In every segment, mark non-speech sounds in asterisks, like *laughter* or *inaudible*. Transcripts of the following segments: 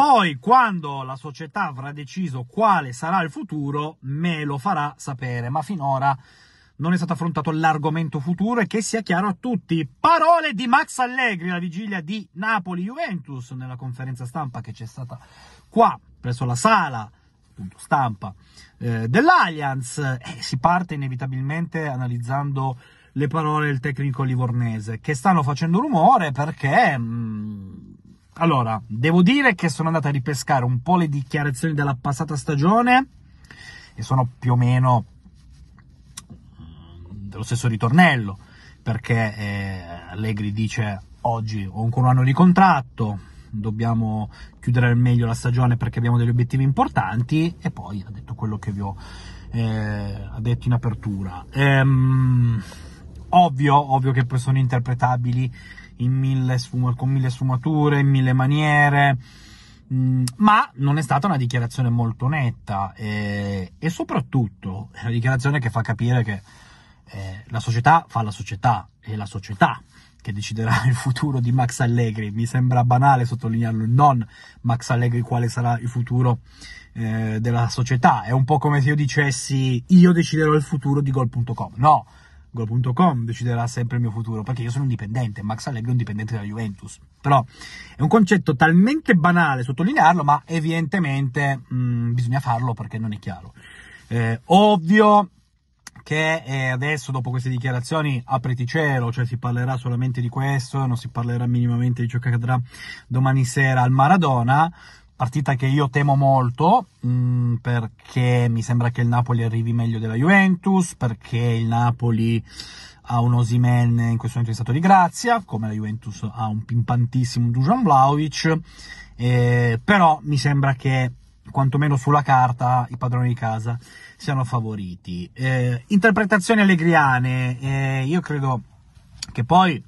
Poi, quando la società avrà deciso quale sarà il futuro, me lo farà sapere, ma finora non è stato affrontato l'argomento futuro e che sia chiaro a tutti. Parole di Max Allegri alla vigilia di Napoli-Juventus nella conferenza stampa che c'è stata qua presso la sala appunto, stampa eh, dell'Allianz. Eh, si parte inevitabilmente analizzando le parole del tecnico livornese che stanno facendo rumore perché. Mh, mm, allora, devo dire che sono andato a ripescare un po' le dichiarazioni della passata stagione e sono più o meno dello stesso ritornello, perché eh, Allegri dice oggi ho ancora un anno di contratto, dobbiamo chiudere al meglio la stagione perché abbiamo degli obiettivi importanti e poi ha detto quello che vi ho eh, detto in apertura. Ehm, ovvio, ovvio che poi sono interpretabili in mille sfum- con mille sfumature, in mille maniere, mm, ma non è stata una dichiarazione molto netta eh, e soprattutto è una dichiarazione che fa capire che eh, la società fa la società, è la società che deciderà il futuro di Max Allegri. Mi sembra banale sottolinearlo, non Max Allegri quale sarà il futuro eh, della società. È un po' come se io dicessi io deciderò il futuro di gol.com. No, gol.com deciderà sempre il mio futuro, perché io sono un dipendente, Max Allegri è un dipendente della Juventus. Però è un concetto talmente banale sottolinearlo, ma evidentemente mh, mm, bisogna farlo perché non è chiaro. Eh, ovvio che eh, adesso dopo queste dichiarazioni apriti cielo, cioè si parlerà solamente di questo, non si parlerà minimamente di ciò che accadrà domani sera al Maradona, partita che io temo molto mh, mm, perché mi sembra che il Napoli arrivi meglio della Juventus, perché il Napoli ha un Osimen in questo momento in stato di grazia, come la Juventus ha un pimpantissimo Dujan Vlaovic, eh, però mi sembra che quantomeno sulla carta i padroni di casa siano favoriti. Eh, interpretazioni allegriane, eh, io credo che poi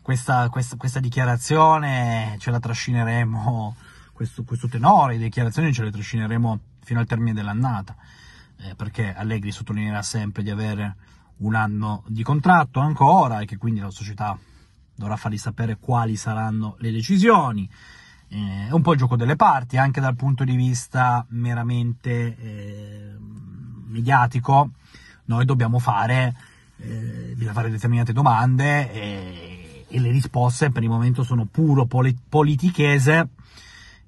questa, questa, questa, dichiarazione ce la trascineremo, questo, questo, tenore di dichiarazioni ce le trascineremo fino al termine dell'annata, eh, perché Allegri sottolineerà sempre di avere un anno di contratto ancora e che quindi la società dovrà fargli sapere quali saranno le decisioni. Eh, è un po' il gioco delle parti, anche dal punto di vista meramente eh, mediatico, noi dobbiamo fare, eh, fare determinate domande e, e, le risposte per il momento sono puro polit- politichese,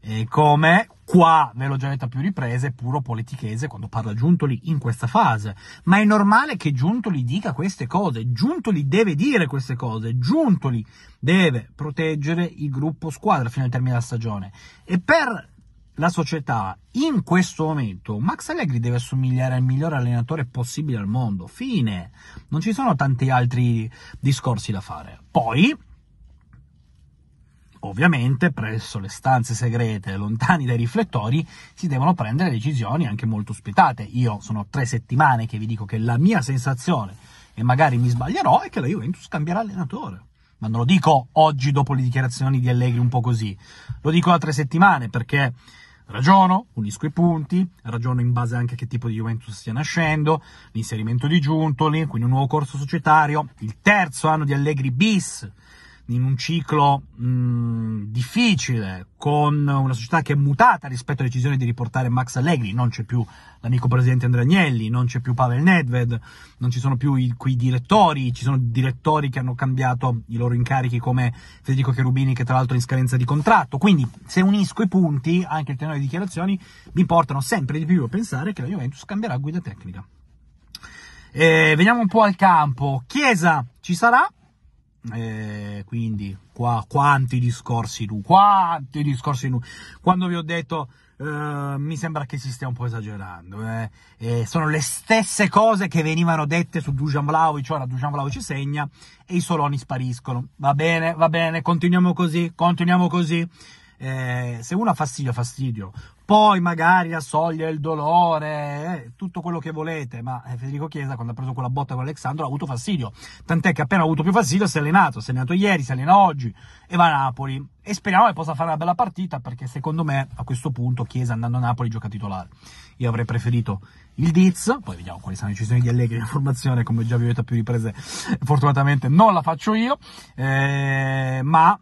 eh, come qua, ve l'ho già detto a più riprese, puro politichese quando parla Giuntoli in questa fase. Ma è normale che Giuntoli dica queste cose, Giuntoli deve dire queste cose, Giuntoli deve proteggere il gruppo squadra fino al termine della stagione. E per la società in questo momento Max Allegri deve assomigliare al miglior allenatore possibile al mondo. Fine. Non ci sono tanti altri discorsi da fare. Poi, ovviamente, presso le stanze segrete, lontani dai riflettori, si devono prendere decisioni anche molto spietate. Io sono tre settimane che vi dico che la mia sensazione, e magari mi sbaglierò, è che la Juventus cambierà allenatore. Ma non lo dico oggi dopo le dichiarazioni di Allegri un po' così. Lo dico da tre settimane perché Ragiono, unisco i punti, ragiono in base anche a che tipo di Juventus stia nascendo, l'inserimento di Giuntoli, quindi un nuovo corso societario, il terzo anno di Allegri bis, in un ciclo mh, difficile, con una società che è mutata rispetto alla decisione di riportare Max Allegri, non c'è più l'amico presidente Andrea Agnelli, non c'è più Pavel Nedved, non ci sono più i, quei direttori, ci sono direttori che hanno cambiato i loro incarichi come Federico Cherubini che tra l'altro è in scadenza di contratto, quindi se unisco i punti, anche il tenore di dichiarazioni, mi portano sempre di più a pensare che la Juventus cambierà guida tecnica. E veniamo un po' al campo. Chiesa ci sarà, eh, quindi qua quanti discorsi tu, quanti discorsi tu. Quando vi ho detto Uh, mi sembra che si stia un po' esagerando. Eh. Eh, sono le stesse cose che venivano dette su Dujan Vlaovic, ora Dujan Vlaovic segna e i soloni spariscono. Va bene, va bene, continuiamo così, continuiamo così. Eh, se uno ha fastidio, fastidio. Poi magari assoglia il dolore, eh, tutto quello che volete, ma eh, Federico Chiesa quando ha preso quella botta con Alessandro ha avuto fastidio, tant'è che appena ha avuto più fastidio si è allenato, si è allenato ieri, si allena oggi e va a Napoli. E speriamo che possa fare una bella partita perché secondo me a questo punto Chiesa andando a Napoli gioca titolare. Io avrei preferito il Diz, poi vediamo quali sono le decisioni di Allegri in formazione, come già vi ho detto a più riprese, fortunatamente non la faccio io, eh, ma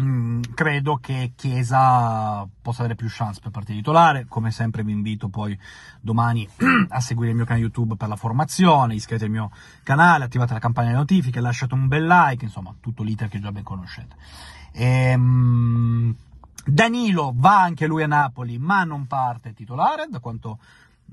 Mm, credo che Chiesa possa avere più chance per partire titolare. Come sempre vi invito poi domani *clears throat* a seguire il mio canale YouTube per la formazione, iscrivetevi al mio canale, attivate la campagna di notifiche, lasciate un bel like, insomma tutto l'iter che già ben conoscete. Ehm, Danilo va anche lui a Napoli, ma non parte titolare, da quanto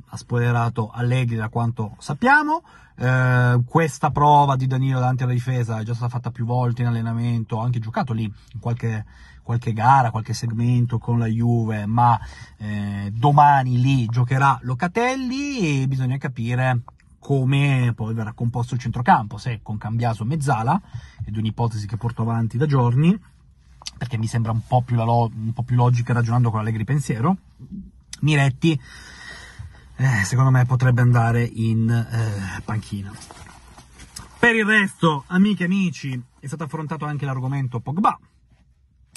ha spoilerato Allegri da quanto sappiamo. Eh, questa prova di Danilo davanti alla difesa è già stata fatta più volte in allenamento, ha anche giocato lì in qualche, qualche gara, qualche segmento con la Juve, ma eh, domani lì giocherà Locatelli e bisogna capire come poi verrà composto il centrocampo, se con Cambiaso Mezzala, ed un'ipotesi che porto avanti da giorni, perché mi sembra un po' più, lo- un po più logica ragionando con Allegri pensiero, Miretti eh, secondo me potrebbe andare in eh, panchina. Per il resto, amiche e amici, è stato affrontato anche l'argomento Pogba.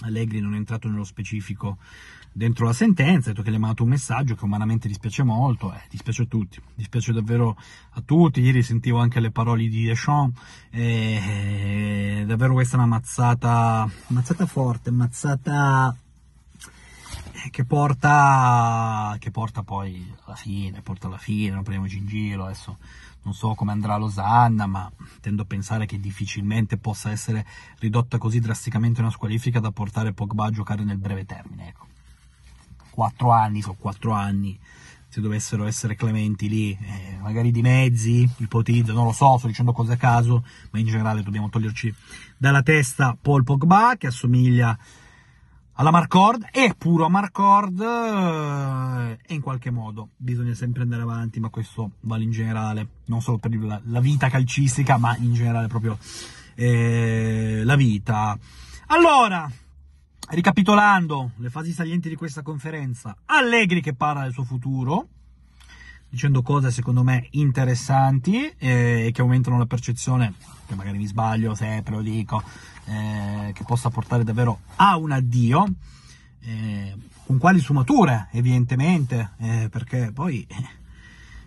Allegri non è entrato nello specifico dentro la sentenza, ha detto che gli ha mandato un messaggio che umanamente dispiace molto, eh, dispiace a tutti, dispiace davvero a tutti, ieri sentivo anche le parole di Deschamps, eh, davvero questa è una mazzata, mazzata forte, mazzata che porta, che porta poi alla fine, porta alla fine, non prendiamoci in giro, adesso non so come andrà Losanna, ma tendo a pensare che difficilmente possa essere ridotta così drasticamente una squalifica da portare Pogba a giocare nel breve termine, ecco. Quattro anni, sono quattro anni, se dovessero essere clementi lì, eh, magari di mezzi, ipotizzo, non lo so, sto dicendo cose a caso, ma in generale dobbiamo toglierci dalla testa Paul Pogba, che assomiglia alla Marcord? E puro a Marcord eh, e in qualche modo. Bisogna sempre andare avanti, ma questo vale in generale, non solo per la, la vita calcistica, ma in generale proprio eh, la vita. Allora, ricapitolando le fasi salienti di questa conferenza, Allegri che parla del suo futuro, dicendo cose secondo me interessanti e eh, che aumentano la percezione, che magari mi sbaglio sempre lo dico, eh, che possa portare davvero a un addio, eh, con quali sfumature evidentemente, eh, perché poi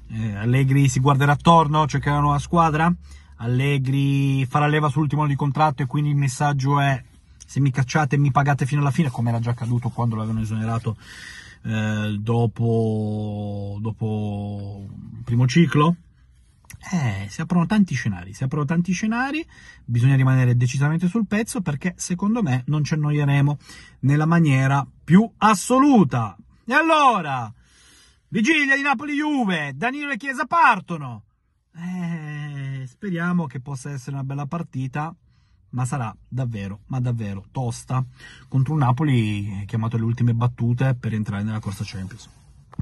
eh, Allegri si guarderà attorno, cercherà una nuova squadra, Allegri farà leva sull'ultimo anno di contratto e quindi il messaggio è se mi cacciate mi pagate fino alla fine, come era già accaduto quando l'avevano esonerato eh, dopo, dopo primo ciclo. Eh, si aprono tanti scenari, si aprono tanti scenari, bisogna rimanere decisamente sul pezzo perché secondo me non ci annoieremo nella maniera più assoluta. E allora, vigilia di Napoli-Juve, Danilo e Chiesa partono. Eh, speriamo che possa essere una bella partita, ma sarà davvero, ma davvero tosta contro un Napoli chiamato alle ultime battute per entrare nella corsa Champions.